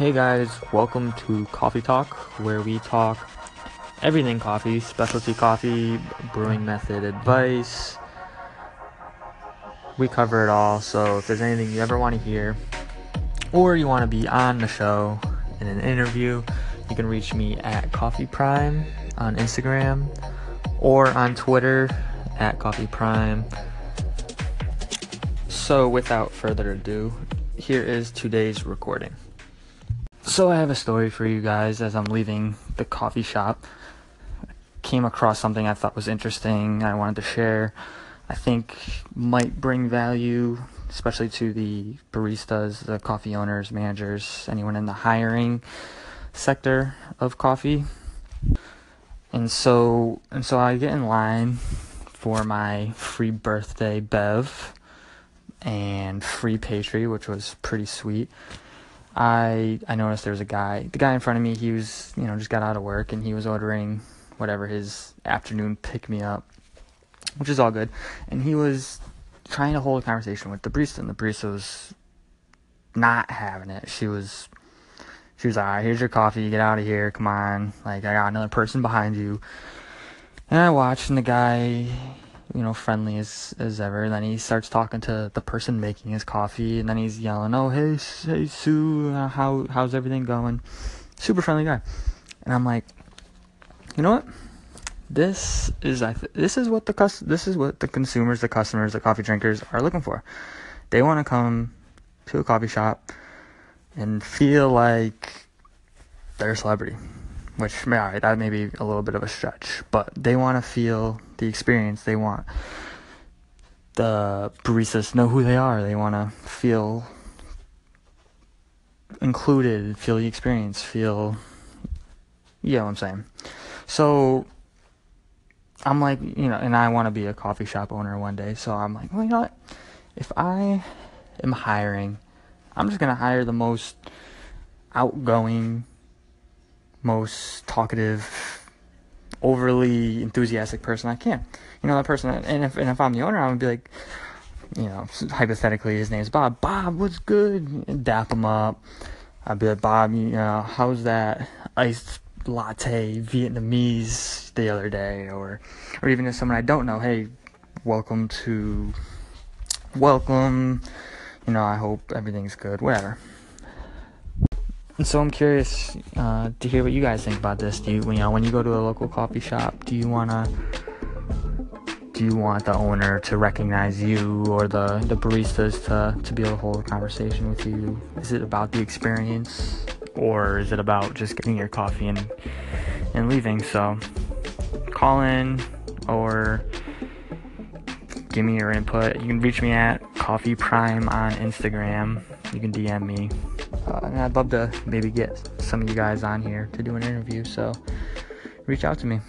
Hey guys, welcome to Coffee Talk, where we talk everything coffee, specialty coffee, brewing method advice. We cover it all, so if there's anything you ever want to hear, or you want to be on the show in an interview, you can reach me at Coffee Prime on Instagram or on Twitter at Coffee Prime. So, without further ado, here is today's recording. So, I have a story for you guys as I'm leaving the coffee shop. I came across something I thought was interesting, I wanted to share. I think might bring value, especially to the baristas, the coffee owners, managers, anyone in the hiring sector of coffee. And so, and so I get in line for my free birthday bev and free pastry, which was pretty sweet. I I noticed there was a guy, the guy in front of me. He was you know just got out of work and he was ordering whatever his afternoon pick me up, which is all good. And he was trying to hold a conversation with the barista, and the barista was not having it. She was she was like, "All right, here's your coffee. Get out of here. Come on. Like I got another person behind you." And I watched, and the guy you know, friendly as, as ever. And then he starts talking to the person making his coffee, and then he's yelling, "Oh, hey, hey, Sue, uh, how how's everything going?" Super friendly guy, and I'm like, you know what? This is I th- this is what the cus- this is what the consumers, the customers, the coffee drinkers are looking for. They want to come to a coffee shop and feel like they're a celebrity which all right, that may be a little bit of a stretch, but they want to feel the experience. They want the baristas know who they are. They want to feel included, feel the experience, feel, you know what I'm saying. So I'm like, you know, and I want to be a coffee shop owner one day. So I'm like, well, you know what? If I am hiring, I'm just gonna hire the most outgoing most talkative, overly enthusiastic person I can. You know, that person, and if, and if I'm the owner, I'm gonna be like, you know, hypothetically, his name's Bob. Bob, what's good? And dap him up. I'd be like, Bob, you know, how's that iced latte Vietnamese the other day? Or, or even if someone I don't know, hey, welcome to, welcome. You know, I hope everything's good. Whatever. And so I'm curious uh, to hear what you guys think about this. Do you, you know, when you go to a local coffee shop, do you wanna, do you want the owner to recognize you or the the baristas to to be able to hold a conversation with you? Is it about the experience, or is it about just getting your coffee and and leaving? So call in or give me your input. You can reach me at Coffee Prime on Instagram. You can DM me. Uh, and I'd love to maybe get some of you guys on here to do an interview. So reach out to me.